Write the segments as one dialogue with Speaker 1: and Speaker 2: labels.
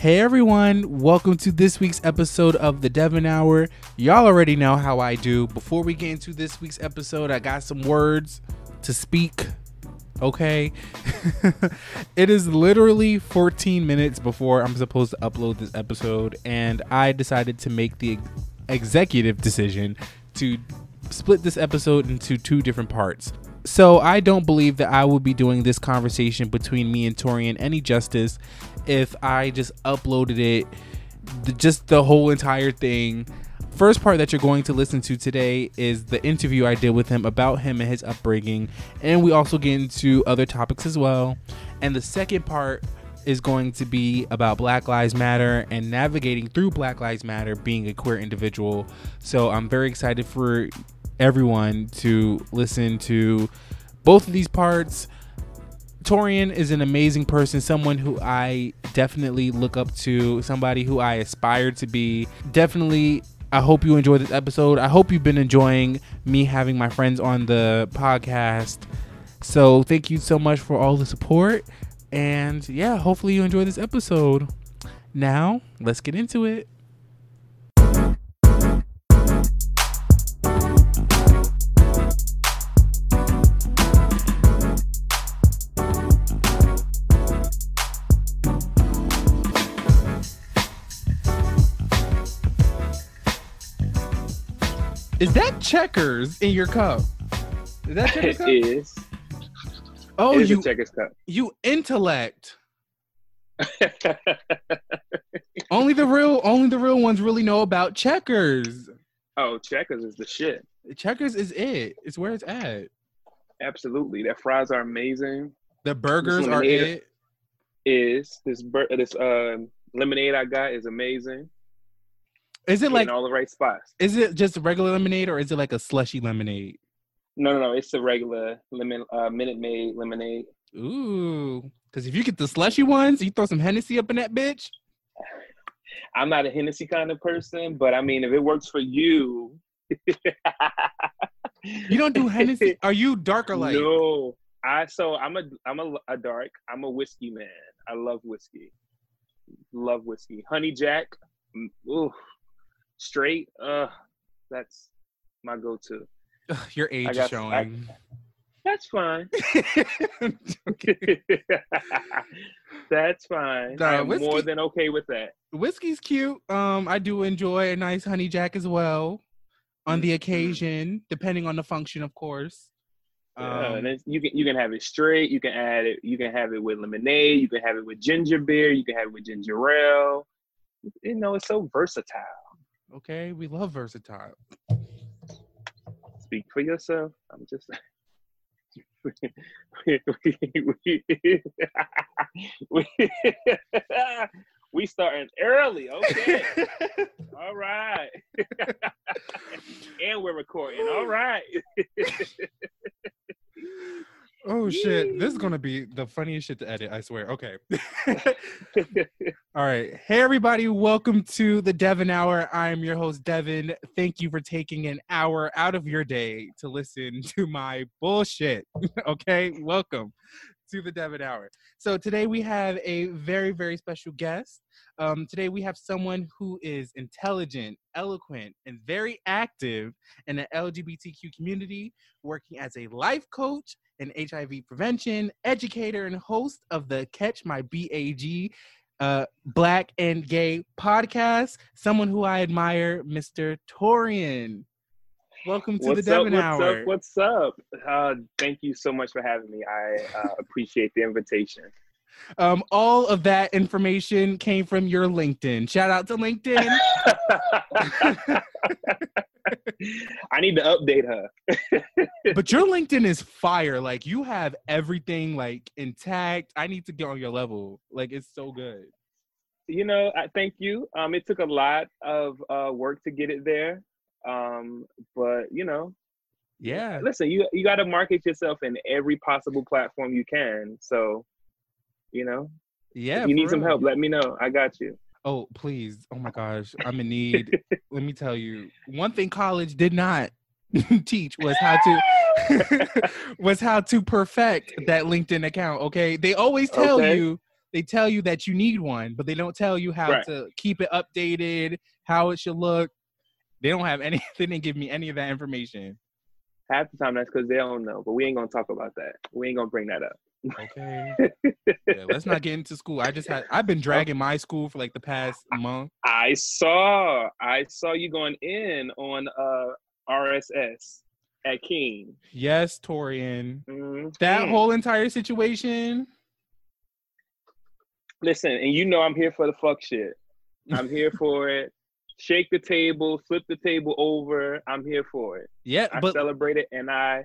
Speaker 1: Hey everyone, welcome to this week's episode of the Devon Hour. Y'all already know how I do. Before we get into this week's episode, I got some words to speak. Okay. it is literally 14 minutes before I'm supposed to upload this episode, and I decided to make the executive decision to split this episode into two different parts. So I don't believe that I will be doing this conversation between me and Torrian any justice if I just uploaded it, just the whole entire thing. First part that you're going to listen to today is the interview I did with him about him and his upbringing, and we also get into other topics as well. And the second part is going to be about Black Lives Matter and navigating through Black Lives Matter being a queer individual. So I'm very excited for everyone to listen to both of these parts. Torrian is an amazing person, someone who I definitely look up to, somebody who I aspire to be. Definitely, I hope you enjoyed this episode. I hope you've been enjoying me having my friends on the podcast. So, thank you so much for all the support. And yeah, hopefully, you enjoy this episode. Now, let's get into it. Is that checkers in your cup?
Speaker 2: Is that checkers cup? It is.
Speaker 1: Oh,
Speaker 2: it is
Speaker 1: you
Speaker 2: checkers cup.
Speaker 1: You intellect. only the real, only the real ones really know about checkers.
Speaker 2: Oh, checkers is the shit.
Speaker 1: Checkers is it. It's where it's at.
Speaker 2: Absolutely, their fries are amazing.
Speaker 1: The burgers are it.
Speaker 2: Is this bur- this uh, lemonade I got is amazing.
Speaker 1: Is it like in
Speaker 2: all the right spots?
Speaker 1: Is it just regular lemonade or is it like a slushy lemonade?
Speaker 2: No, no, no. It's a regular lemon, uh, Minute Maid lemonade.
Speaker 1: Ooh, because if you get the slushy ones, you throw some Hennessy up in that bitch.
Speaker 2: I'm not a Hennessy kind of person, but I mean, if it works for you.
Speaker 1: you don't do Hennessy. Are you dark or light?
Speaker 2: No, I. So I'm a. I'm a, a dark. I'm a whiskey man. I love whiskey. Love whiskey. Honey Jack. Mm, ooh, straight, uh, that's my go-to.
Speaker 1: Your age got, showing. I,
Speaker 2: that's fine. that's fine. I'm whiskey, more than okay with that.
Speaker 1: Whiskey's cute. Um, I do enjoy a nice honey jack as well, on the mm-hmm. occasion, depending on the function, of course.
Speaker 2: Yeah, um, and you can you can have it straight. You can add it. You can have it with lemonade. You can have it with ginger beer. You can have it with ginger ale. You know, it's so versatile.
Speaker 1: Okay, we love versatile.
Speaker 2: Speak for yourself. I'm just. we, we we starting early. Okay. All right. and we're recording. All right.
Speaker 1: Oh shit! This is gonna be the funniest shit to edit. I swear. Okay. All right. Hey everybody, welcome to the Devon Hour. I'm your host Devin. Thank you for taking an hour out of your day to listen to my bullshit. okay, welcome to the Devon Hour. So today we have a very very special guest. Um, today we have someone who is intelligent, eloquent, and very active in the LGBTQ community, working as a life coach an HIV prevention educator and host of the Catch My BAG uh, Black and Gay podcast. Someone who I admire, Mr. Torrian. Welcome to
Speaker 2: what's
Speaker 1: the Devon
Speaker 2: up,
Speaker 1: Hour.
Speaker 2: What's up? What's up? Uh, thank you so much for having me. I uh, appreciate the invitation.
Speaker 1: Um, all of that information came from your LinkedIn. Shout out to LinkedIn.
Speaker 2: I need to update her.
Speaker 1: but your LinkedIn is fire. Like you have everything like intact. I need to get on your level. Like it's so good.
Speaker 2: You know, I thank you. Um, it took a lot of uh, work to get it there. Um, but you know,
Speaker 1: yeah.
Speaker 2: Listen, you you got to market yourself in every possible platform you can. So, you know,
Speaker 1: yeah.
Speaker 2: If you need real. some help, let me know. I got you.
Speaker 1: Oh, please. Oh my gosh. I'm in need. Let me tell you. One thing college did not teach was how to was how to perfect that LinkedIn account. Okay. They always tell okay. you they tell you that you need one, but they don't tell you how
Speaker 2: Right.
Speaker 1: to keep it updated, how it should look. They don't have any. They didn't give me any of that information.
Speaker 2: Half the time that's because they don't know, but we ain't gonna talk about that. We ain't gonna bring that up.
Speaker 1: Okay. Yeah, let's not get into school. I just had. I've been dragging my school for like the past month.
Speaker 2: I saw, I saw you going in on uh RSS at King.
Speaker 1: Yes, Torrian.
Speaker 2: Mhm.
Speaker 1: That whole entire situation.
Speaker 2: Listen, and you know I'm here for the fuck shit. I'm here for it. Shake the table, flip the table over. I'm here for it.
Speaker 1: Yeah,
Speaker 2: I
Speaker 1: but
Speaker 2: celebrate it and I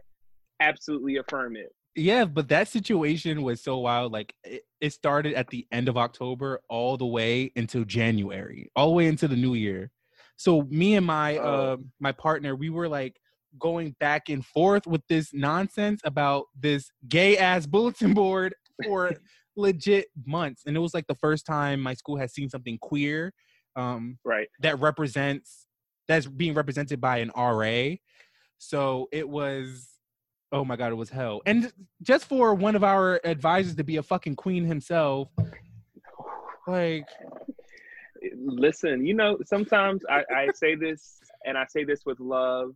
Speaker 2: absolutely affirm it.
Speaker 1: yeah, but that situation was so wild. Like it, it started at the end of October, all the way until January, all the way into the new year. So me and my
Speaker 2: Oh.
Speaker 1: uh, my partner, we were like going back and forth with this nonsense about this gay ass bulletin board for legit months, and it was like the first time my school has seen something queer. Um,
Speaker 2: Right.
Speaker 1: that represents that's being represented by an RA. So it was oh my god, it was hell. And just for one of our advisors to be a fucking queen himself, like
Speaker 2: Listen, you know, sometimes I, I say this and I say this with love.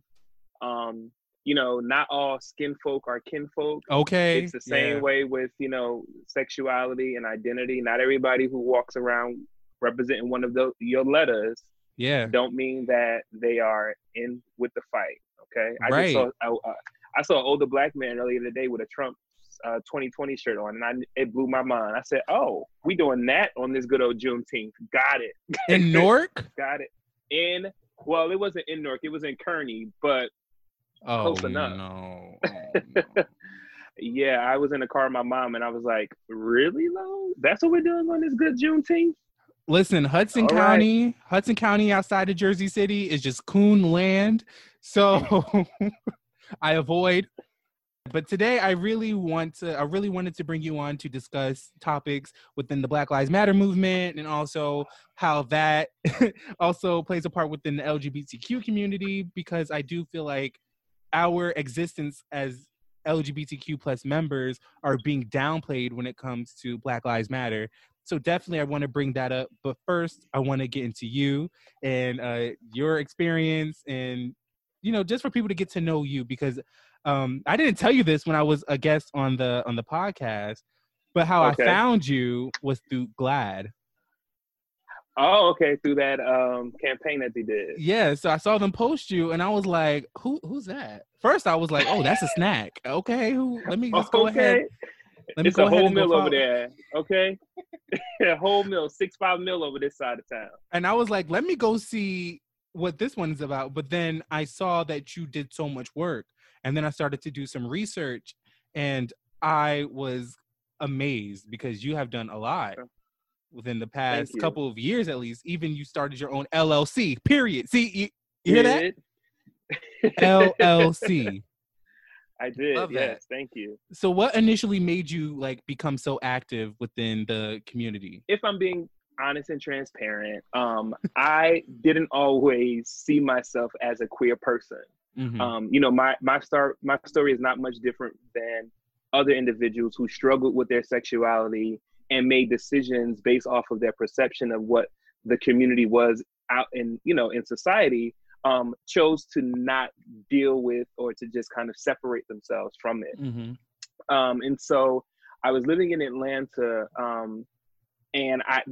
Speaker 2: Um, you know, not all skin folk are kinfolk.
Speaker 1: okay,
Speaker 2: It's the same
Speaker 1: yeah.
Speaker 2: way with, you know, sexuality and identity. Not everybody who walks around representing one of the your letters
Speaker 1: Yeah,
Speaker 2: don't mean that they are in with the fight. Okay, I
Speaker 1: Right.
Speaker 2: just saw I, uh, I saw an older black man earlier today with a Trump uh, 2020 shirt on, and I, it blew my mind. I said, "Oh, we doing that on this good old Juneteenth? Got it,
Speaker 1: in Newark.
Speaker 2: got it." In well, it wasn't in Newark, it was in Kearny, but
Speaker 1: Oh
Speaker 2: Close enough.
Speaker 1: no. Oh, no.
Speaker 2: yeah, I was in the car with my mom, and I was like, "Really, though? That's what we're doing on this good Juneteenth?"
Speaker 1: Listen, Hudson
Speaker 2: All right.
Speaker 1: County, Hudson County outside of Jersey City is just coon land. So I avoid. But today I really want to I really wanted to bring you on to discuss topics within the Black Lives Matter movement and also how that also plays a part within the LGBTQ community because I do feel like our existence as LGBTQ plus members are being downplayed when it comes to Black Lives Matter. So definitely, I want to bring that up. But first, I want to get into you and uh, your experience, and you know, just for people to get to know you, because um, I didn't tell you this when I was a guest on the on the podcast, but how
Speaker 2: Okay.
Speaker 1: I found you was through GLAAD.
Speaker 2: Oh, okay, through that um, campaign that they did.
Speaker 1: Yeah, so I saw them post you, and I was like, "Who? Who's that?" First, I was like, "Oh, that's a snack." Okay, who? Let me just go ahead. Let me
Speaker 2: it's
Speaker 1: go
Speaker 2: a
Speaker 1: ahead
Speaker 2: whole
Speaker 1: and go
Speaker 2: over there. Okay, whole mill, six five mil over this side of town.
Speaker 1: and I was like, let me go see what this one is about. But then I saw that you did so much work, and then I started to do some research, and I was amazed because you have done a lot within the past couple of years, at least. Even you started your own LLC. Period. See, you, you hear that? LLC.
Speaker 2: I did.
Speaker 1: Love that.
Speaker 2: yes, thank you.
Speaker 1: So, what initially made you like become so active within the community?
Speaker 2: If I'm being honest and transparent, um, I didn't always see myself as a queer person.
Speaker 1: Mhm.
Speaker 2: Um, you know, my my start my story is not much different than other individuals who struggled with their sexuality and made decisions based off of their perception of what the community was out in you know in society. Um, chose to not deal with or to just kind of separate themselves from it.
Speaker 1: Mhm.
Speaker 2: Um, and so I was living in Atlanta, um, and I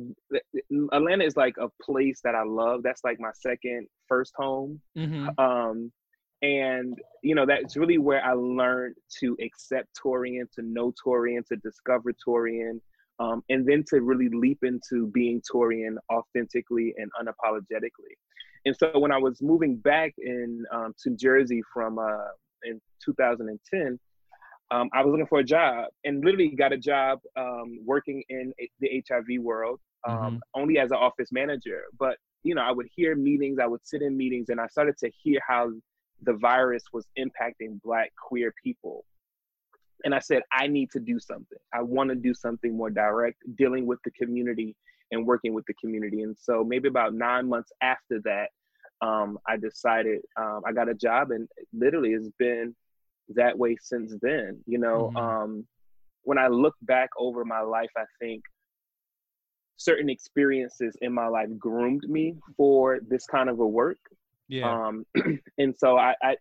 Speaker 2: Atlanta is like a place that I love. That's like my second first home.
Speaker 1: Mhm.
Speaker 2: Um, and you know that's really where I learned to accept Torrian, to know Torrian, to discover Torrian, um, and then to really leap into being Torrian authentically and unapologetically. And so when I was moving back in um, to Jersey from uh, in 2010, um, I was looking for a job and literally got a job um, working in the HIV world, um, only as an office manager. But you know, I would hear meetings, I would sit in meetings, and I started to hear how the virus was impacting Black queer people. And I said, I need to do something. I want to do something more direct, dealing with the community and working with the community. And so maybe about nine months after that, um, I decided um, I got a job, and literally it's been that way since then. You know,
Speaker 1: Mhm.
Speaker 2: um, when I look back over my life, I think certain experiences in my life groomed me for this kind of a work.
Speaker 1: Yeah.
Speaker 2: Um, and so I, I,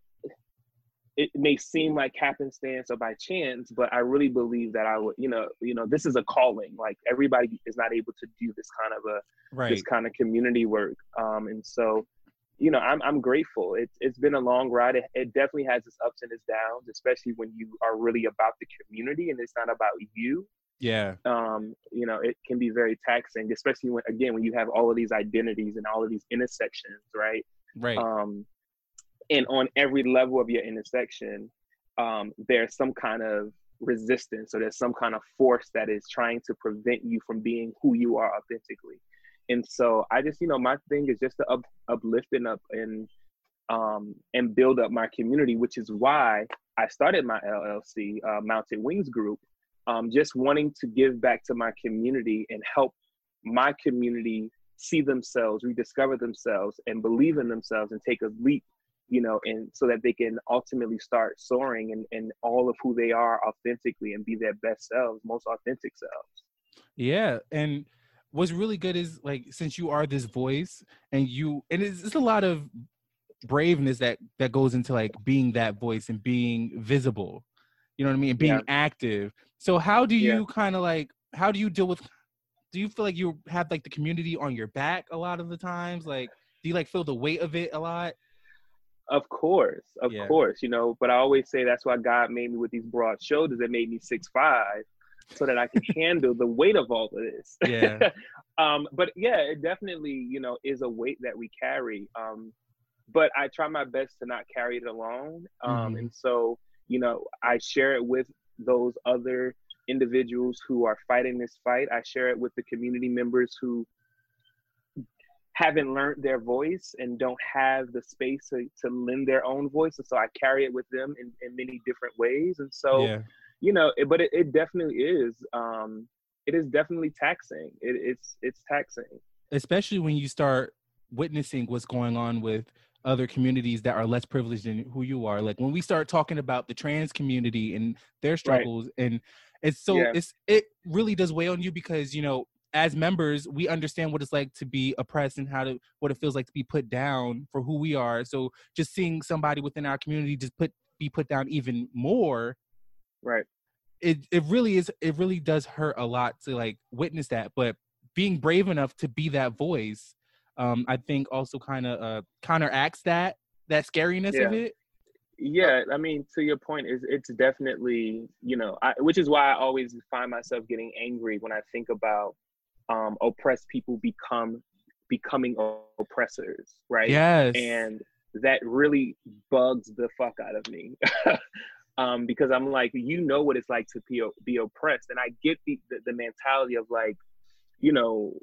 Speaker 2: it may seem like happenstance or by chance, but I really believe that I would, you know, you know, this is a calling. Like everybody is not able to do this kind of a
Speaker 1: right.
Speaker 2: this kind of community work. Um, and so, you know, I'm I'm grateful. It's it's been a long ride. It, it definitely has its ups and its downs, especially when you are really about the community and it's not about you.
Speaker 1: yeah.
Speaker 2: Um, you know, it can be very taxing, especially when again when you have all of these identities and all of these intersections, right?
Speaker 1: Right.
Speaker 2: um, and on every level of your intersection um, there's some kind of resistance or there's some kind of force that is trying to prevent you from being who you are authentically. And so i just you know my thing is just to up, uplift and up and um, and build up my community which is why i started my llc uh, mounted wings group um, just wanting to give back to my community and help my community see themselves, rediscover themselves, and believe in themselves and take a leap, you know, and so that they can ultimately start soaring and, and all of who they are authentically and be their best selves, most authentic selves.
Speaker 1: Yeah, and what's really good is like since you are this voice and you and it's, it's a lot of braveness that that goes into like being that voice and being visible. You know what I mean? And being
Speaker 2: Yeah.
Speaker 1: active. So how do
Speaker 2: Yeah.
Speaker 1: you kind of like how do you deal with do you feel like you have like the community on your back a lot of the times? Like do you like feel the weight of it a lot?
Speaker 2: Of course, of
Speaker 1: Yeah.
Speaker 2: course, you know, but I always say that's why God made me with these broad shoulders that made me six five so that I can handle the weight of all of this.
Speaker 1: Yeah.
Speaker 2: um, but yeah, it definitely, you know, is a weight that we carry. Um, but I try my best to not carry it alone. Um,
Speaker 1: Mhm.
Speaker 2: and so, you know, I share it with those other individuals who are fighting this fight. I share it with the community members who haven't learned their voice and don't have the space to, to lend their own voice. And so I carry it with them in, in many different ways. And so,
Speaker 1: yeah.
Speaker 2: you know, it, but it, it definitely is, um, it is definitely taxing. It, it's, it's taxing.
Speaker 1: especially when you start witnessing what's going on with other communities that are less privileged than who you are like when we start talking about the trans community and their struggles and it's so
Speaker 2: Yeah.
Speaker 1: it's it really does weigh on you because you know as members we understand what it's like to be oppressed and how to what it feels like to be put down for who we are. So just seeing somebody within our community just put be put down even more
Speaker 2: Right.
Speaker 1: it it really is it really does hurt a lot to like witness that. But being brave enough to be that voice um i think also kind of uh counteracts that that scariness of it.
Speaker 2: Yeah, I mean, to your point, is it's definitely you know, I, which is why I always find myself getting angry when I think about um, oppressed people become becoming oppressors, right?
Speaker 1: yes.
Speaker 2: And that really bugs the fuck out of me. Um, because i'm like you know what it's like to be, be oppressed. And i get the, the, the mentality of like you know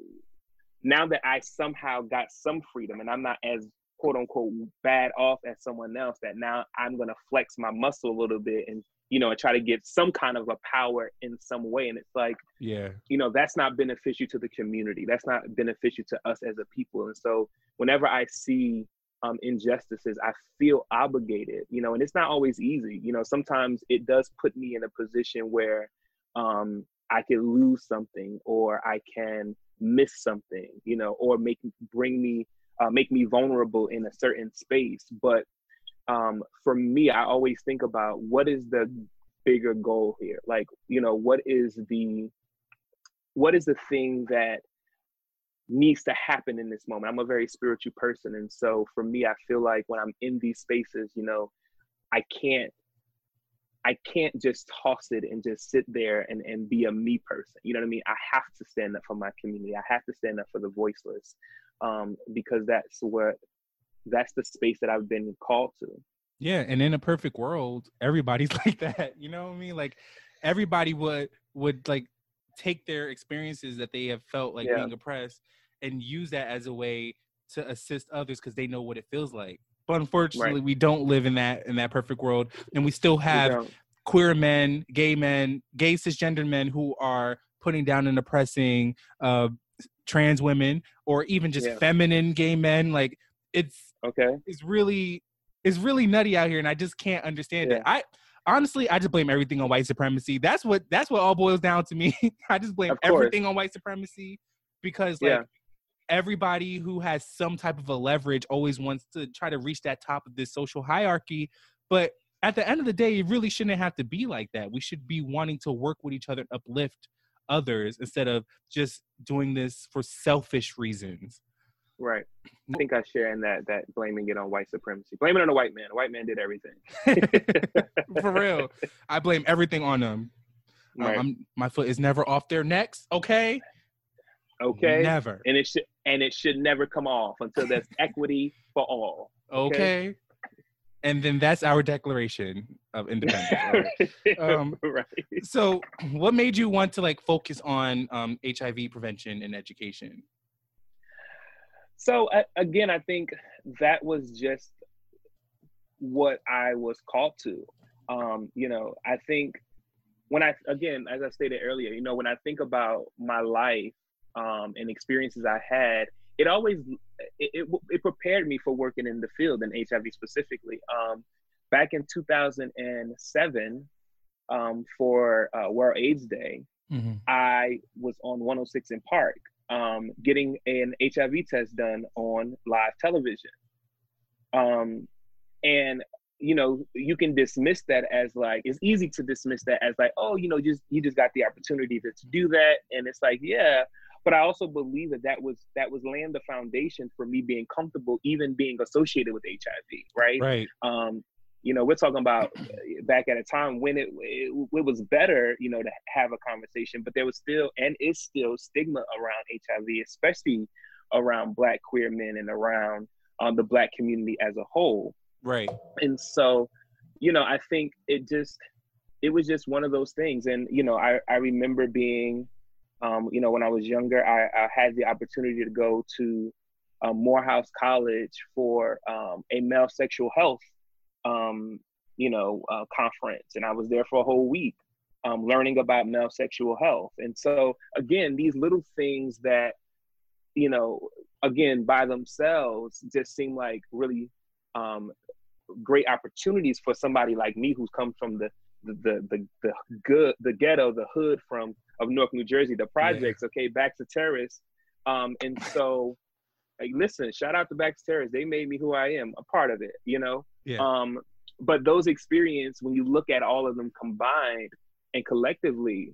Speaker 2: now that i somehow got some freedom and i'm not as quote unquote bad off as someone else that now i'm going to flex my muscle a little bit and you know and try to get some kind of a power in some way. And it's like
Speaker 1: yeah.
Speaker 2: you know that's not beneficial to the community. That's not beneficial to us as a people. And so whenever i see um, injustices i feel obligated you know and it's not always easy. You know sometimes it does put me in a position where um, i can lose something or i can miss something you know or make bring me uh, make me vulnerable in a certain space. But um, for me i always think about what is the bigger goal here? Like you know what is the what is the thing that needs to happen in this moment? I'm a very spiritual person and so for me i feel like when i'm in these spaces you know i can't i can't just toss it and just sit there and, and be a me person. You know what i mean? I have to stand up for my community. I have to stand up for the voiceless um, because that's what that's the space that i've been called to
Speaker 1: yeah and in a perfect world everybody's like that you know what i mean like everybody would would like take their experiences that they have felt like
Speaker 2: Yeah.
Speaker 1: being oppressed and use that as a way to assist others because they know what it feels like but unfortunately we don't live in that in that perfect world and we still have
Speaker 2: know?
Speaker 1: queer men, gay men, gay cisgender men who are putting down and oppressing uh, trans women, or even just
Speaker 2: Yeah.
Speaker 1: feminine gay men. Like it's
Speaker 2: okay
Speaker 1: it's really it's really nutty out here, and I just can't understand it. I honestly I just blame everything on white supremacy. That's what that's what all boils down to me. I just blame everything on white supremacy because like
Speaker 2: Yeah.
Speaker 1: everybody who has some type of a leverage always wants to try to reach that top of this social hierarchy but at the end of the day it really shouldn't have to be like that we should be wanting to work with each other and uplift others instead of just doing this for selfish reasons
Speaker 2: Right. I think I share in that that blaming it on white supremacy. Blame it on a white man. A white man did everything.
Speaker 1: for real i blame everything on them Uh,
Speaker 2: Right.
Speaker 1: I'm, my foot is never off their necks okay
Speaker 2: okay.
Speaker 1: never
Speaker 2: And it should and it should never come off until there's equity for all.
Speaker 1: okay and then that's our declaration of independence right? Um,
Speaker 2: right.
Speaker 1: so what made you want to like focus on um, hiv prevention and education
Speaker 2: So uh, again, I think that was just what I was called to. Um, you know, I think when I again, as I stated earlier, you know, when I think about my life um, and experiences I had, it always it, it, it prepared me for working in the field in HIV specifically. Um, back in 2007, um, for uh, World AIDS Day, I was on 106 & Park um, getting an HIV test done on live television. Um, and you know, you can dismiss that as like it's easy to dismiss that as like, oh, you know, just you just got the opportunity to, to do that, and it's like, yeah. But I also believe that that was that was laying the foundation for me being comfortable, even being associated with HIV, right?
Speaker 1: right
Speaker 2: um, you know, we're talking about back at a time when it, it it was better, you know, to have a conversation, but there was still and is still stigma around HIV, especially around Black queer men and around um, the Black community as a whole.
Speaker 1: right
Speaker 2: And so, you know, I think it just it was just one of those things. And you know, I I remember being, um, you know, when I was younger, I, I had the opportunity to go to um, Morehouse College for um, a male sexual health, um, you know, uh, conference, and I was there for a whole week, um, learning about male sexual health. And so, again, these little things that, you know, again by themselves just seem like really um, great opportunities for somebody like me who's come from the the the the, the good the ghetto, the hood from of Newark, New Jersey, the projects. Okay, back to terrace, um, and so. Like, listen, shout out to Baxter Terrace. They made me who I am, a part of it, you know?
Speaker 1: Yeah.
Speaker 2: Um, but those experience, when you look at all of them combined and collectively,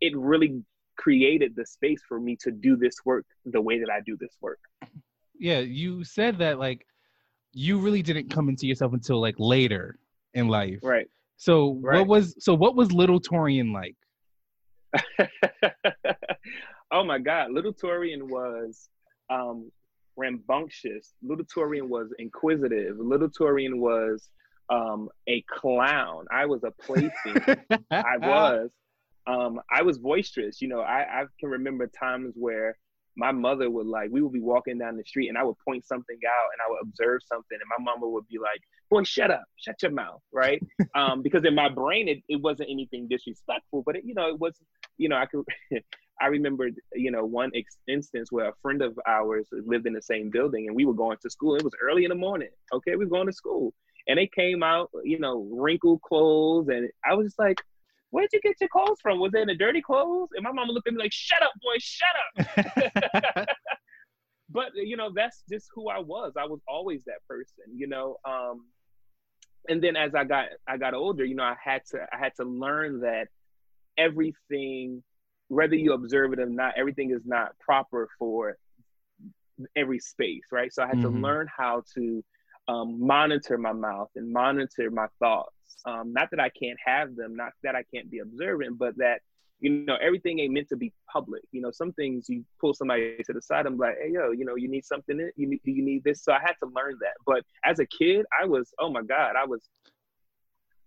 Speaker 2: it really created the space for me to do this work the way that I do this work.
Speaker 1: yeah you said that like you really didn't come into yourself until like later in life
Speaker 2: Right.
Speaker 1: so
Speaker 2: Right.
Speaker 1: what was so what was little torrian like
Speaker 2: oh my God, Little Torrian was um, rambunctious. Little Torrian was inquisitive. Little Torrian was um, a clown. I was a plaything. I was. Um, I was boisterous. You know, I, I can remember times where my mother would like, we would be walking down the street and I would point something out and I would observe something and my mama would be like, boy, shut up, shut your mouth, right? um, because in my brain, it, it wasn't anything disrespectful, but it, you know, it was, you know, I could, I remembered, you know, one ex- instance where a friend of ours lived in the same building and we were going to school. It was early in the morning. Okay. We were going to school and they came out, you know, wrinkled clothes. And I was just like, where'd you get your clothes from? Was it in the dirty clothes? And my mama looked at me like, shut up, boy, shut up. but you know, that's just who I was. I was always that person, you know. Um, and then as I got I got older, you know, I had to I had to learn that everything, whether you observe it or not, everything is not proper for every space, right? So I had
Speaker 1: Mhm.
Speaker 2: to learn how to um, monitor my mouth and monitor my thoughts. Um, not that I can't have them, not that I can't be observant, but that you know everything ain't meant to be public. You know, some things you pull somebody to the side. I'm like, hey yo, you know, you need something. in- You need you need this. So I had to learn that. But as a kid, I was oh my god, I was,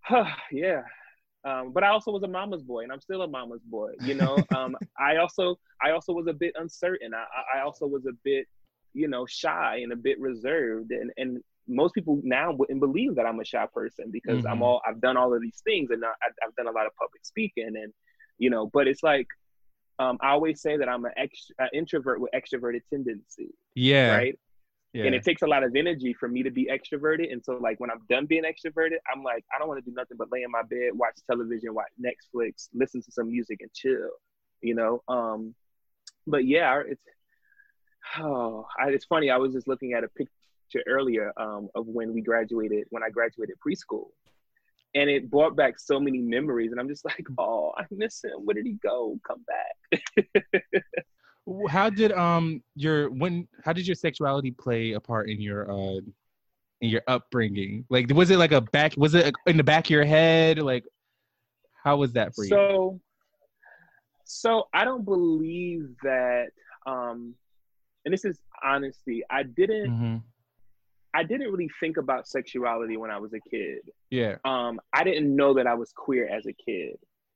Speaker 2: huh, yeah. Um, but I also was a mama's boy, and I'm still a mama's boy. You know, um, I also I also was a bit uncertain. I, I- also was a bit, you know, shy and a bit reserved, and and most people now wouldn't believe that I'm a shy person because I'm
Speaker 1: Mhm.
Speaker 2: all I've done all of these things, and I, I've done a lot of public speaking, and you know. But it's like um, I always say that I'm an ext- an introvert with extroverted tendency,
Speaker 1: yeah
Speaker 2: right?
Speaker 1: Yeah
Speaker 2: And it takes a lot of energy for me to be extroverted. And so, like, when I'm done being extroverted, I'm like, I don't want to do nothing but lay in my bed, watch television, watch Netflix, listen to some music, and chill, you know? Um, but yeah, it's oh, I, it's funny. I was just looking at a picture earlier um, of when we graduated, when I graduated preschool, and it brought back so many memories. And I'm just like, oh, I miss him. Where did he go? Come back.
Speaker 1: how did um your when how did your sexuality play a part in your uh in your upbringing? Like, was it like a back? Was it in the back of your head? Like, how was that for you?
Speaker 2: So, so I don't believe that. Um, and this is honesty. I didn't. Mm-hmm. I didn't really think about sexuality when I was a kid.
Speaker 1: Yeah.
Speaker 2: Um, I didn't know that I was queer as a kid.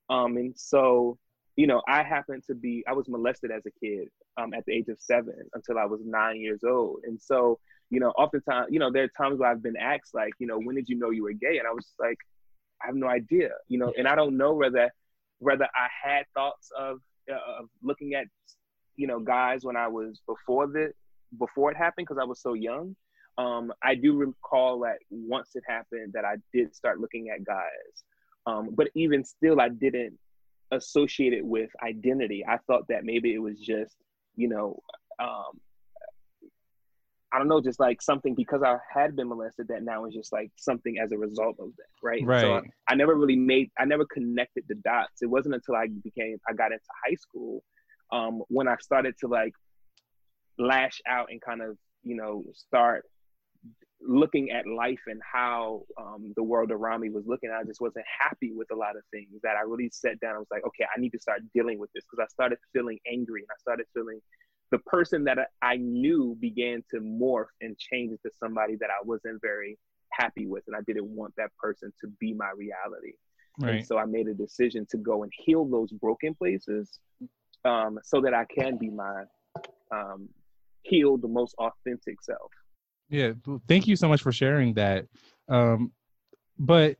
Speaker 2: Um, and so, you know, I happened to be, I was molested as a kid um, at the age of seven until I was nine years old. And so, you know, oftentimes, you know, there are times where I've been asked, like, you know, when did you know you were gay? And I was like, I have no idea, you know, and I don't know whether whether I had thoughts of uh, of looking at, you know, guys when I was before the before it happened because I was so young. Um, I do recall that once it happened that I did start looking at guys, um, but even still, I didn't associate it with identity. I thought that maybe it was just, you know, um, I don't know, just like something because I had been molested that now is just like something as a result of that, right?
Speaker 1: Right. So
Speaker 2: I never really made, I never connected the dots. It wasn't until I became, I got into high school, um, when I started to like lash out and kind of, you know, start looking at life and how um, the world around me was looking. I just wasn't happy with a lot of things that I really sat down. I was like, okay, I need to start dealing with this because I started feeling angry and I started feeling the person that I knew began to morph and change into somebody that I wasn't very happy with. And I didn't want that person to be my reality. Right. And so I made a decision to go and heal those broken places um, so that I can be my um, healed, the most authentic self.
Speaker 1: Yeah. Thank you so much for sharing that. Um, but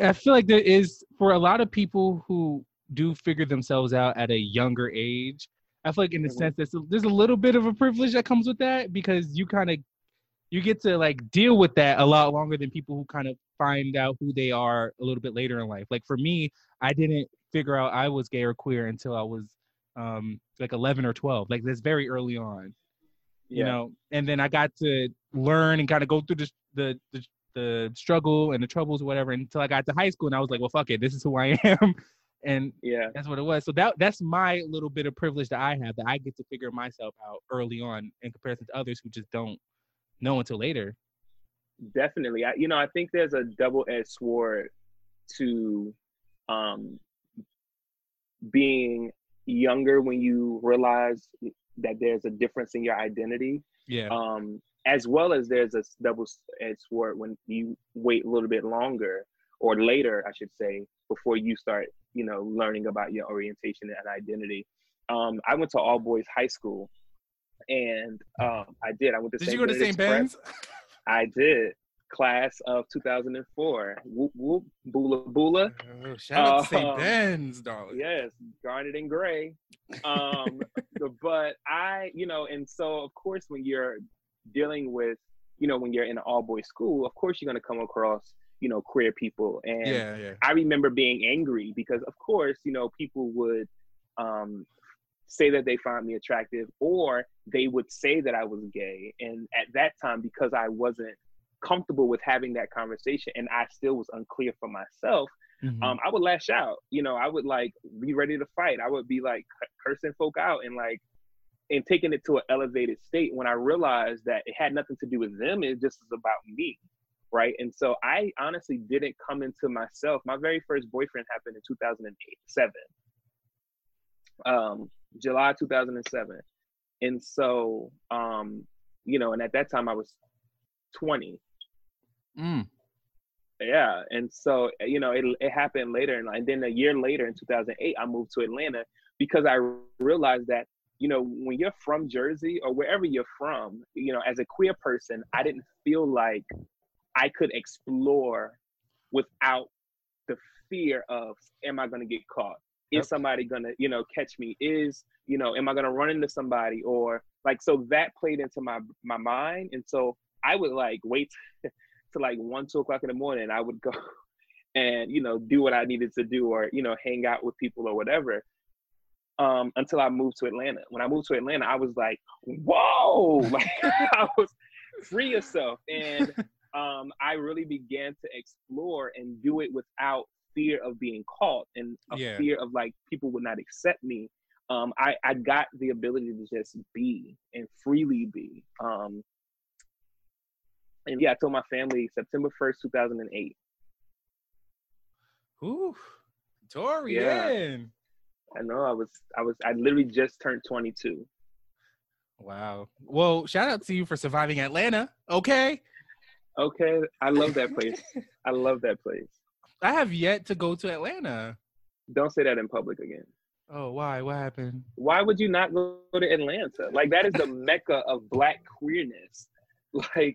Speaker 1: I feel like there is, for a lot of people who do figure themselves out at a younger age, I feel like in the mm-hmm. sense that there's a little bit of a privilege that comes with that because you kind of you get to like deal with that a lot longer than people who kind of find out who they are a little bit later in life. Like for me, I didn't figure out I was gay or queer until I was um like 11 or 12. Like that's very early on. Yeah. You know, and then I got to learn and kind of go through the, the the the struggle and the troubles or whatever until I got to high school and I was like, well, fuck it, this is who I am. And
Speaker 2: yeah.
Speaker 1: that's what it was. So that that's my little bit of privilege that i have that i get to figure myself out early on in comparison to others who just don't know until later.
Speaker 2: Definitely. I, you know i think there's a double-edged sword to um being younger when you realize that there's a difference in your identity.
Speaker 1: Yeah.
Speaker 2: Um as well as there's a double-edged sword when you wait a little bit longer or later i should say before you start you know, learning about your orientation and identity. Um, I went to all boys high school, and um, I did. I went to.
Speaker 1: Did you go to St. Ben's?
Speaker 2: I did. Class of 2004. Whoop whoop, bula bula.
Speaker 1: Oh, shout out to St. Um, Ben's, darling.
Speaker 2: Yes, garnet and gray. Um, but I, you know, and so of course when you're dealing with, you know, when you're in an all boys school, of course you're going to come across you know queer people and
Speaker 1: yeah, yeah.
Speaker 2: i remember being angry because of course you know people would um, say that they found me attractive or they would say that i was gay and at that time because i wasn't comfortable with having that conversation and i still was unclear for myself mm-hmm. um, i would lash out you know i would like be ready to fight i would be like cursing folk out and like and taking it to an elevated state when i realized that it had nothing to do with them it just was about me right? And so I honestly didn't come into myself. My very first boyfriend happened in 2007, um, July 2007. And so, um, you know, and at that time I was 20.
Speaker 1: Mm.
Speaker 2: Yeah. And so, you know, it, it happened later. And, and then a year later in 2008, I moved to Atlanta because I realized that you know, when you're from Jersey or wherever you're from, you know, as a queer person, I didn't feel like I could explore without the fear of am I gonna get caught? Is yep. somebody gonna, you know, catch me? Is, you know, am I gonna run into somebody? Or like so that played into my my mind. And so I would like wait to like one, two o'clock in the morning. I would go and, you know, do what I needed to do or, you know, hang out with people or whatever. Um, until I moved to Atlanta. When I moved to Atlanta, I was like, whoa, like I was free yourself. And um, I really began to explore and do it without fear of being caught and a
Speaker 1: Yeah.
Speaker 2: fear of like people would not accept me. Um, I, I got the ability to just be and freely be. Um, and yeah, I told my family September 1st, 2008.
Speaker 1: Ooh, Torrian.
Speaker 2: I know I was, I was, I literally just turned 22.
Speaker 1: Wow. Well, shout out to you for surviving Atlanta. Okay.
Speaker 2: Okay, I love that place. I love that place.
Speaker 1: I have yet to go to Atlanta.
Speaker 2: Don't say that in public again.
Speaker 1: Oh, why? What happened?
Speaker 2: Why would you not go to Atlanta? Like that is the mecca of black queerness. Like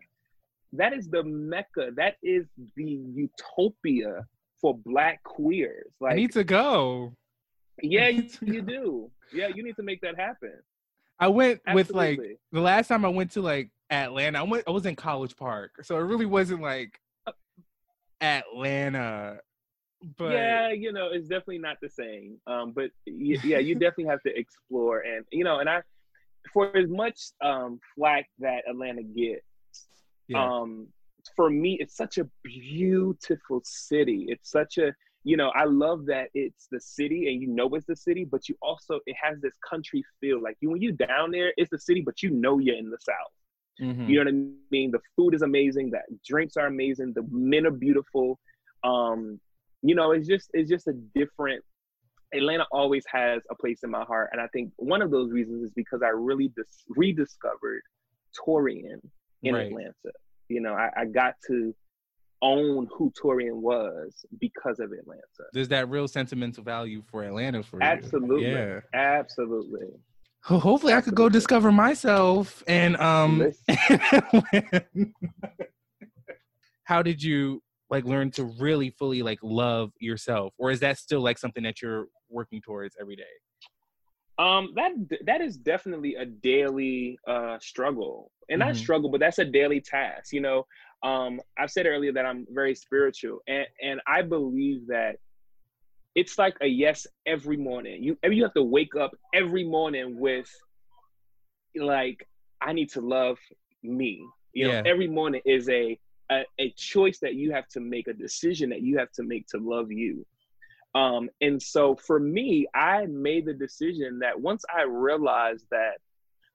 Speaker 2: that is the mecca. That is the utopia for black queers. Like I
Speaker 1: need to go.
Speaker 2: Yeah, you, you do. Yeah, you need to make that happen.
Speaker 1: I went with like the last time I went to like Atlanta. I went. I was in College Park, so it really wasn't like Atlanta. But
Speaker 2: yeah, you know, it's definitely not the same. Um, but y- yeah, you definitely have to explore, and you know, and I, for as much um flack that Atlanta gets,
Speaker 1: yeah,
Speaker 2: um, for me, it's such a beautiful city. It's such a, you know, I love that it's the city, and you know it's the city, but you also it has this country feel. Like you when you down there, it's the city, but you know you're in the south.
Speaker 1: mhm.
Speaker 2: You know what I mean? The food is amazing. The drinks are amazing. The men are beautiful. Um, you know, it's just it's just a different. Atlanta always has a place in my heart, and I think one of those reasons is because I really dis- rediscovered Torrian in
Speaker 1: Right.
Speaker 2: Atlanta. You know, I, I got to own who Torrian was because of Atlanta.
Speaker 1: there's that real sentimental value for Atlanta for you.
Speaker 2: Absolutely.
Speaker 1: Yeah.
Speaker 2: Absolutely.
Speaker 1: Ho- Hopefully, I could go discover myself. And um, how did you like learn to really fully like love yourself, or is that still like something that you're working towards every day?
Speaker 2: Um, that that is definitely a daily uh struggle, and not
Speaker 1: Mhm.
Speaker 2: struggle, but that's a daily task. You know, um, I've said earlier that I'm very spiritual, and and I believe that it's like a yes every morning. You you have to wake up every morning with like I need to love me. You know, every morning is a, a a choice that you have to make, a decision that you have to make to love you. Um, and so for me, I made the decision that once I realized that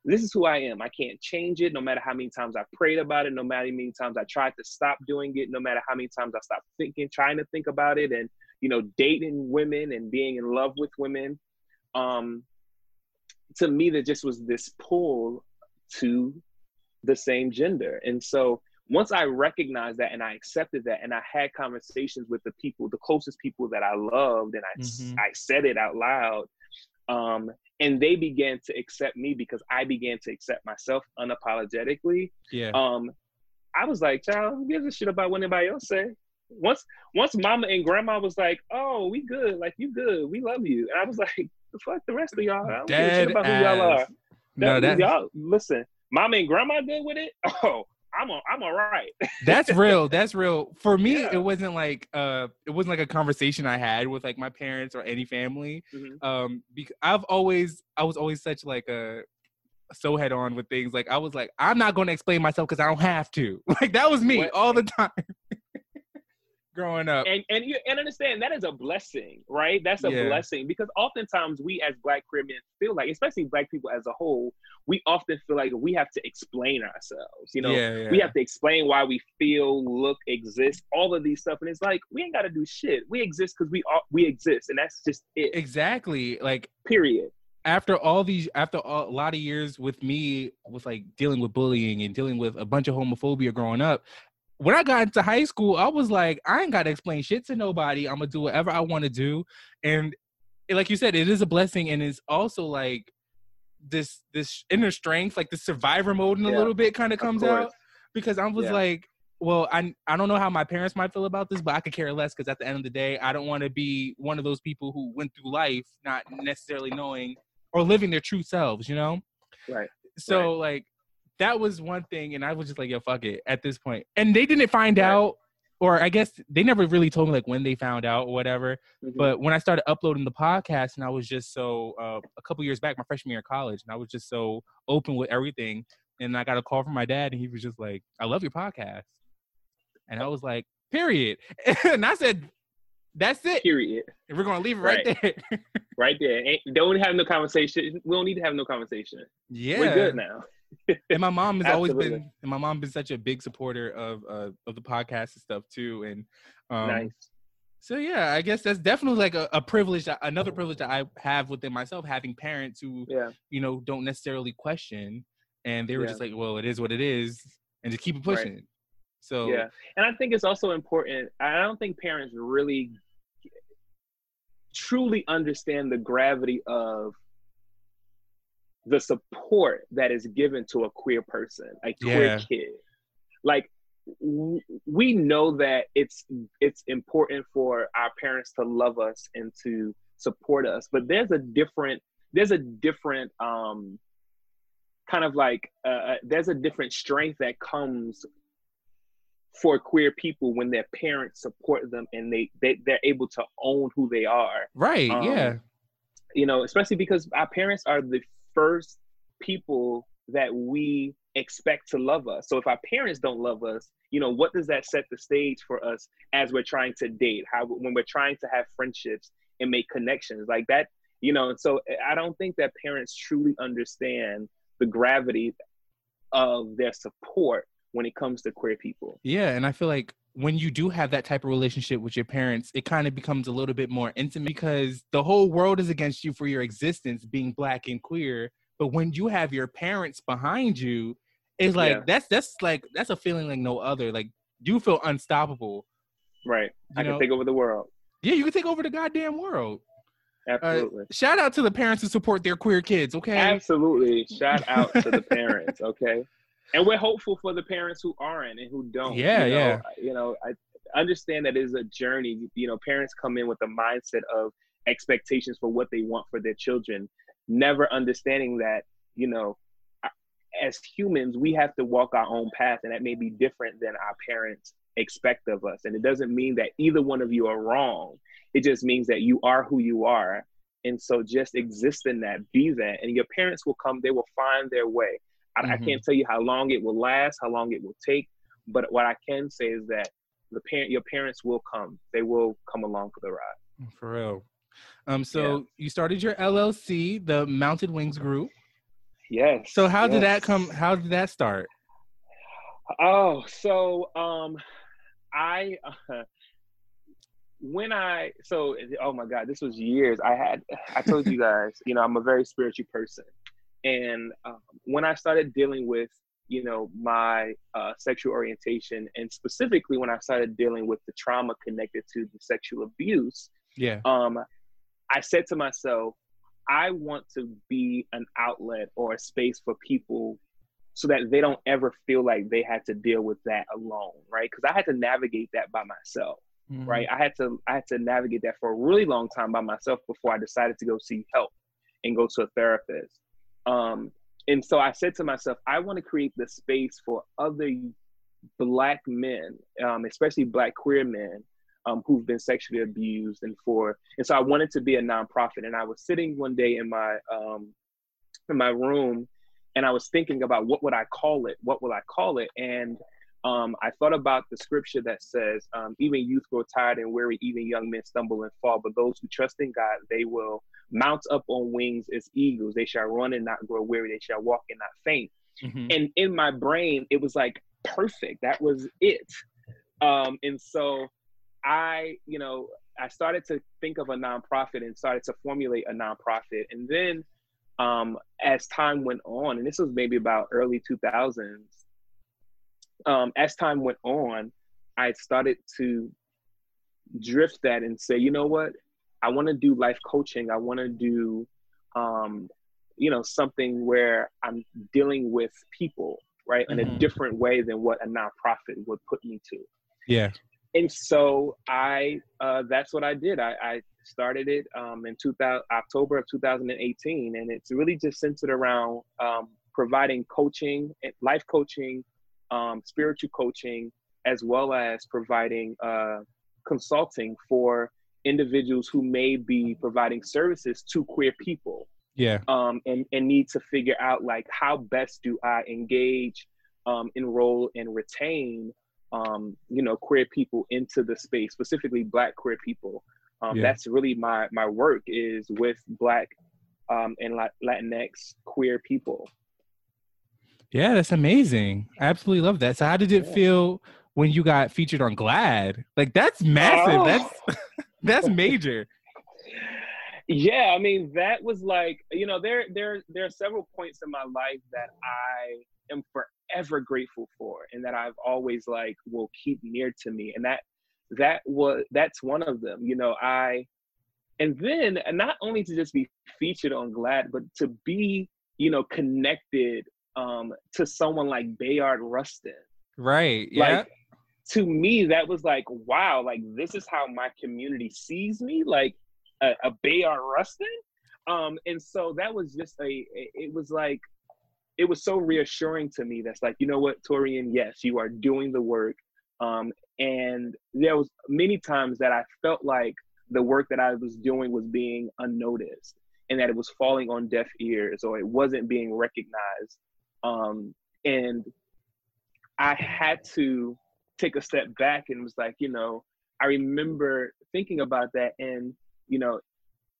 Speaker 2: this is who I am, I can't change it no matter how many times I prayed about it, no matter how many times I tried to stop doing it, no matter how many times I stopped thinking, trying to think about it, and you know, dating women and being in love with women. Um, to me, there just was this pull to the same gender. And so once I recognized that and I accepted that and I had conversations with the people, the closest people that I loved, and I,
Speaker 1: Mhm.
Speaker 2: I said it out loud, um, and they began to accept me because I began to accept myself unapologetically.
Speaker 1: Yeah.
Speaker 2: Um, I was like, child, who gives a shit about what anybody else say? Once, once mama and grandma was like, oh, we good, like you good, we love you. And I was like, the fuck the rest of y'all. I don't give a shit about who y'all
Speaker 1: ass.
Speaker 2: are.
Speaker 1: No,
Speaker 2: That-
Speaker 1: that
Speaker 2: y'all listen. Mama and grandma good with it. Oh, I'm a, I'm all right.
Speaker 1: that's real. That's real. For me,
Speaker 2: Yeah.
Speaker 1: it wasn't like uh, it wasn't like a conversation I had with like my parents or any family.
Speaker 2: Mhm.
Speaker 1: Um, because I've always, I was always such like a so head on with things. Like I was like, I'm not going to explain myself because I don't have to. Like that was me
Speaker 2: What-
Speaker 1: all the time. Growing up,
Speaker 2: And and you and understand that is a blessing, right? That's a
Speaker 1: Yeah.
Speaker 2: blessing because oftentimes we as Black queer men feel like, especially Black people as a whole, we often feel like we have to explain ourselves. You know,
Speaker 1: yeah, yeah.
Speaker 2: we have to explain why we feel, look, exist, all of these stuff, and it's like we ain't got to do shit. We exist because we are we exist, and that's just it.
Speaker 1: exactly like
Speaker 2: Period.
Speaker 1: after all these after all, a lot of years with me with like dealing with bullying and dealing with a bunch of homophobia growing up when i got into high school i was like i ain't gotta explain shit to nobody. I'm gonna do whatever i want to do. And it- like you said it is a blessing and it's also like this this inner strength like the survivor mode in a little bit kind of comes out. Because i was
Speaker 2: Yeah.
Speaker 1: like well I, I don't know how my parents might feel about this but i could care less because at the end of the day i don't want to be one of those people who went through life not necessarily knowing or living their true selves you know?
Speaker 2: Right.
Speaker 1: so like that was one thing and i was just like yo fuck it at this point and they didn't find
Speaker 2: Right.
Speaker 1: out or I guess they never really told me like when they found out or whatever.
Speaker 2: Mhm.
Speaker 1: But when I started uploading the podcast, and I was just so uh, a couple years back, my freshman year of college, and I was just so open with everything. And I got a call from my dad, and he was just like, "I love your podcast," and I was like, "Period." and I said, "That's it.
Speaker 2: period.
Speaker 1: And we're gonna leave it right,
Speaker 2: Right.
Speaker 1: there."
Speaker 2: Right there. Ain't, don't have no conversation. We don't need to have no conversation.
Speaker 1: yeah,
Speaker 2: We're good now.
Speaker 1: And my mom has always been and my mom been such a big supporter of uh, of the podcast and stuff too and um
Speaker 2: nice.
Speaker 1: so yeah i guess that's definitely like a, a privilege that, another privilege that i have within myself having parents who
Speaker 2: Yeah.
Speaker 1: you know don't necessarily question and they were
Speaker 2: Yeah.
Speaker 1: just like well it is what it is and just keep it
Speaker 2: Right.
Speaker 1: pushing so
Speaker 2: Yeah. And I think it's also important. I don't think parents really truly understand the gravity of the support that is given to a queer person, a queer
Speaker 1: Yeah.
Speaker 2: kid. Like w- we know that it's it's important for our parents to love us and to support us, but there's a different there's a different um kind of like uh, there's a different strength that comes for queer people when their parents support them and they, they they're able to own who they are
Speaker 1: right
Speaker 2: Um,
Speaker 1: yeah
Speaker 2: you know especially because our parents are the first people that we expect to love us. So if our parents don't love us you know what does that set the stage for us as we're trying to date? How when we're trying to have friendships and make connections like that you know so i don't think that parents truly understand the gravity of their support when it comes to queer people.
Speaker 1: Yeah and i feel like when you do have that type of relationship with your parents it kind of becomes a little bit more intimate because the whole world is against you for your existence being black and queer but when you have your parents behind you it's like
Speaker 2: Yeah.
Speaker 1: that's that's like that's a feeling like no other like you feel unstoppable.
Speaker 2: Right.
Speaker 1: You
Speaker 2: i
Speaker 1: know-
Speaker 2: can take over the world.
Speaker 1: Yeah you can take over the goddamn world.
Speaker 2: Uh, Absolutely.
Speaker 1: shout out to the parents who support their queer kids okay?
Speaker 2: Absolutely. Shout out to the parents, okay? And we're hopeful for the parents who aren't and who don't.
Speaker 1: Yeah,
Speaker 2: you know,
Speaker 1: yeah.
Speaker 2: You know, I understand that it is a journey. You know, parents come in with a mindset of expectations for what they want for their children, never understanding that, you know, as humans, we have to walk our own path, and that may be different than our parents expect of us. And it doesn't mean that either one of you are wrong. It just means that you are who you are. And so just exist in that, be that. And your parents will come, they will find their way. I, I
Speaker 1: Mhm.
Speaker 2: can't tell you how long it will last, how long it will take. But what I can say is that the parent, your parents will come. They will come along for the ride.
Speaker 1: for real um so you started your llc the mounted wings group
Speaker 2: Yes.
Speaker 1: so how did that come how did that start
Speaker 2: Oh, so um, I uh, when I so oh my god, this was years. I had I told you guys, you know, I'm a very spiritual person, and um, when I started dealing with you know my uh, sexual orientation, and specifically when I started dealing with the trauma connected to the sexual abuse,
Speaker 1: yeah
Speaker 2: um, I said to myself, I want to be an outlet or a space for people so that they don't ever feel like they had to deal with that alone, right? Because I had to navigate that by myself,
Speaker 1: Mhm.
Speaker 2: right? I had to I had to navigate that for a really long time by myself before I decided to go seek help and go to a therapist. Um, and so I said to myself, I want to create the space for other black men, um, especially black queer men, um, who've been sexually abused, and for and so I wanted to be a nonprofit. And I was sitting one day in my um, in my room, and I was thinking about what would I call it? What will I call it? And um, I thought about the scripture that says, um, "Even youth grow tired and weary; even young men stumble and fall. But those who trust in God, they will mount up on wings as eagles. They shall run and not grow weary. They shall walk and not faint."
Speaker 1: Mhm.
Speaker 2: and in my brain it was like perfect that was it um and so i you know i started to think of a nonprofit and started to formulate a nonprofit and then um as time went on and this was maybe about early 2000s um as time went on i started to drift that and say you know what? I want to do life coaching. I want to do um you know something where i'm dealing with people right in a
Speaker 1: Mhm.
Speaker 2: different way than what a nonprofit would put me to.
Speaker 1: Yeah.
Speaker 2: And so i uh, that's what i did. I, I started it um, in 2000, october of 2018 and it's really just centered around um, providing coaching life coaching um, spiritual coaching as well as providing uh, consulting for individuals who may be providing services to queer people
Speaker 1: Yeah.
Speaker 2: um, and, and need to figure out like how best do I engage, um, enroll, and retain, um, you know, queer people into the space, specifically Black queer people. Um,
Speaker 1: Yeah.
Speaker 2: That's really my my work is with Black um, and Latinx queer people.
Speaker 1: Yeah, that's amazing. I absolutely love that. So how did it feel when you got featured on GLAAD? Like that's massive.
Speaker 2: Oh.
Speaker 1: That's that's major.
Speaker 2: Yeah, I mean that was like you know there there there are several points in my life that I am forever grateful for, and that I've always like will keep near to me, and that that was that's one of them. You know, I and then not only to just be featured on GLAAD, but to be you know connected um, to someone like Bayard Rustin.
Speaker 1: Right. Yeah.
Speaker 2: Like to me, that was like, wow, like this is how my community sees me, like a, a Bayard Rustin. Um, and so that was just a, it was like, it was so reassuring to me. That's like, you know what, Torrian, yes, you are doing the work. Um, and there was many times that I felt like the work that I was doing was being unnoticed and that it was falling on deaf ears or it wasn't being recognized. Um, and I had to take a step back and was like, you know, I remember thinking about that and, you know,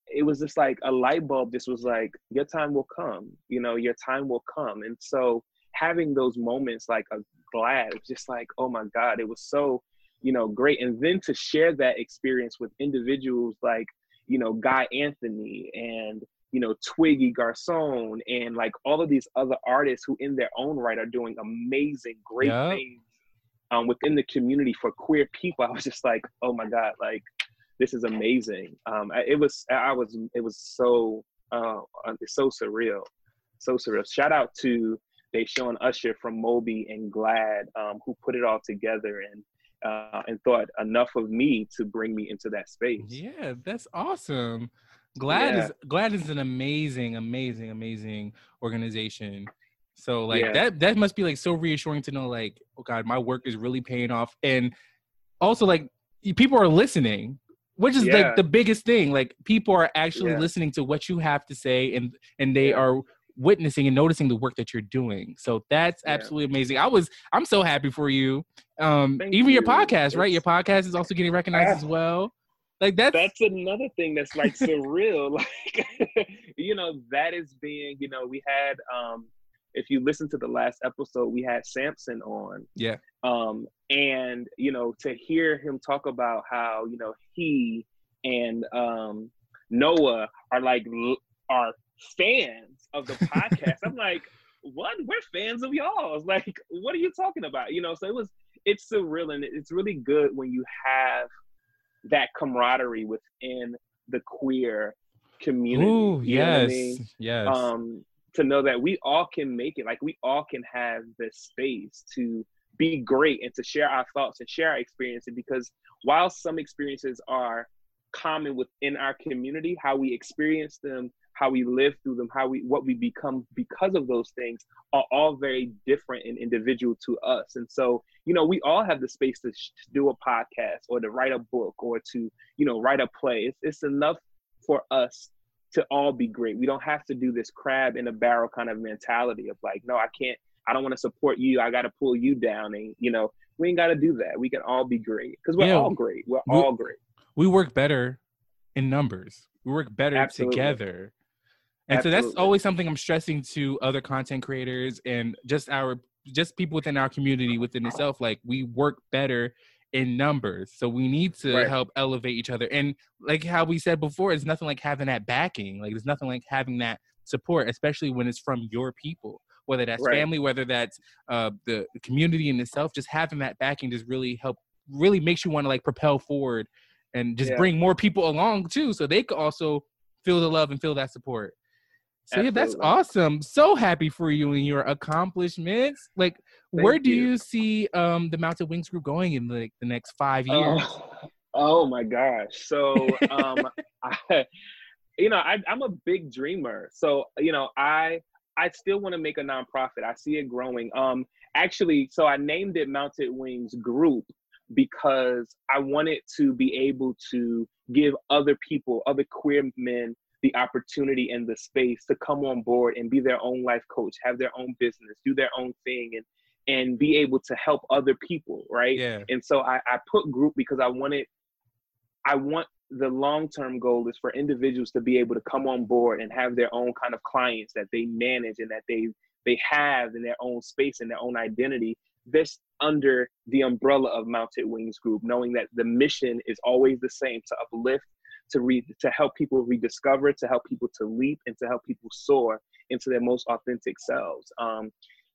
Speaker 2: it was just like a light bulb just was like, your time will come, you know, your time will come. And so having those moments like a GLAAD, just like, oh my God, it was so, you know, great. And then to share that experience with individuals like, you know, Guy Anthony and, you know, Twiggy Garcon and like all of these other artists who in their own right are doing amazing, great
Speaker 1: Yup.
Speaker 2: things um, within the community for queer people. I was just like, oh my God, like this is amazing. Um, I- it was, I was, it was so, uh, it's so surreal, so surreal. Shout out to they Deshaun Usher from Moby and GLAAD, um, who put it all together and uh, and thought enough of me to bring me into that space.
Speaker 1: Yeah, that's awesome. GLAAD
Speaker 2: Yeah.
Speaker 1: is GLAAD is an amazing, amazing, amazing organization. So like
Speaker 2: Yeah.
Speaker 1: that that must be like so reassuring to know like, oh God, my work is really paying off. And also like people are listening, which is
Speaker 2: Yeah.
Speaker 1: like the biggest thing. Like people are actually
Speaker 2: Yeah.
Speaker 1: listening to what you have to say and and they are witnessing and noticing the work that you're doing. So that's absolutely amazing. I was I'm so happy for you. Um
Speaker 2: Thank
Speaker 1: even your
Speaker 2: you.
Speaker 1: podcast, right? Your podcast is also getting recognized as well. Like that's,
Speaker 2: that's another thing that's like surreal like you know that is being you know we had um if you listen to the last episode we had samson on.
Speaker 1: Yeah.
Speaker 2: um and you know to hear him talk about how you know he and um noah are like l- are fans of the podcast. I'm like what? We're fans of y'all like what are you talking about? You know so it was it's surreal and it's really good when you have that camaraderie within the queer community
Speaker 1: Ooh,
Speaker 2: what I
Speaker 1: yes,
Speaker 2: mean?
Speaker 1: yes.
Speaker 2: um, to know that we all can make it, like we all can have the space to be great and to share our thoughts and share our experiences. Because while some experiences are common within our community, how we experience them, how we live through them, how we what we become because of those things are all very different and individual to us. And so, you know, we all have the space to, sh- to do a podcast or to write a book or to, you know, write a play. It's, it's enough for us to all be great. We don't have to do this crab in a barrel kind of mentality of like, no, I can't, I don't want to support you. I got to pull you down. And, you know, we ain't got to do that. We can all be great because we're
Speaker 1: Yeah.
Speaker 2: all great. We're
Speaker 1: We-
Speaker 2: all great.
Speaker 1: we work better in numbers. We work better
Speaker 2: Absolutely.
Speaker 1: together. And so that's always something I'm stressing to other content creators and just our just people within our community within itself. Like we work better in numbers. So we need to
Speaker 2: Right.
Speaker 1: help elevate each other. And like how we said before, it's nothing like having that backing. Like there's nothing like having that support, especially when it's from your people. Whether that's
Speaker 2: Right.
Speaker 1: family, whether that's uh, the the community in itself, just having that backing just really help, really makes you want to like propel forward and just
Speaker 2: Yeah.
Speaker 1: bring more people along too, so they could also feel the love and feel that support. So yeah, that's awesome. So happy for you and your accomplishments. Like, where do
Speaker 2: you.
Speaker 1: you see um the Mounted Wings group going in like the next five years?
Speaker 2: Oh, oh my gosh. So, um, I, you know, I, I'm a big dreamer. So, you know, I, I still want to make a nonprofit. I see it growing. Um, actually, so I named it Mounted Wings Group because I wanted to be able to give other people, other queer men, the opportunity and the space to come on board and be their own life coach, have their own business, do their own thing, and and be able to help other people, right?
Speaker 1: Yeah.
Speaker 2: And so I, I put group because I wanted, I want the long term goal is for individuals to be able to come on board and have their own kind of clients that they manage and that they they have in their own space and their own identity this under the umbrella of mounted wings group knowing that the mission is always the same to uplift to read to help people rediscover to help people to leap and to help people soar into their most authentic selves. Um,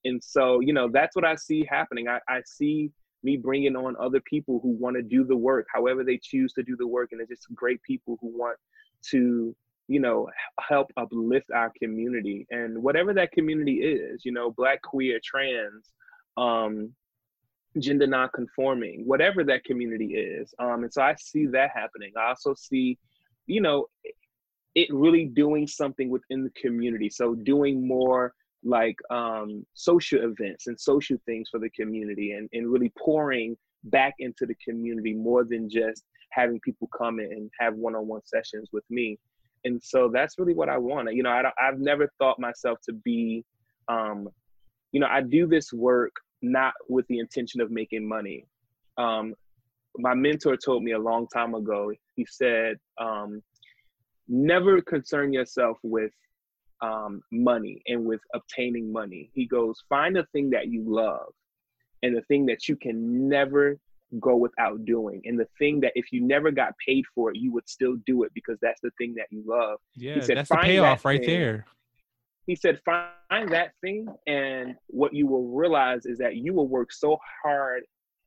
Speaker 2: and so you know that's what i see happening. I, I see me bringing on other people who want to do the work however they choose to do the work and it's just great people who want to you know help uplift our community. And whatever that community is you know black queer trans um gender non-conforming whatever that community is um and so i see that happening. I also see you know it really doing something within the community. So doing more like um, social events and social things for the community and, and really pouring back into the community more than just having people come in and have one-on-one sessions with me. And so that's really what i want. You know I i've never thought myself to be um, you know i do this work not with the intention of making money um, my mentor told me a long time ago he said um, never concern yourself with um, money and with obtaining money. He goes, find a thing that you love and the thing that you can never go without doing. And the thing that if you never got paid for it, you would still do it because that's the thing that you love.
Speaker 1: Yeah, he said, that's the payoff that right thing. there.
Speaker 2: He said, find that thing, and what you will realize is that you will work so hard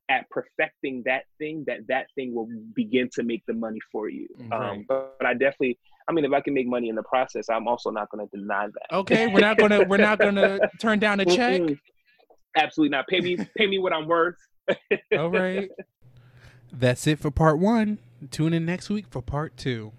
Speaker 2: at perfecting that thing that that thing will begin to make the money for you. Right. Um, but, but I definitely I mean, if I can make money in the process, I'm also not going to deny that.
Speaker 1: Okay, we're not gonna we're not gonna turn down a check.
Speaker 2: Absolutely not. Pay me pay me what I'm worth.
Speaker 1: All right. That's it for part one. Tune in next week for part two.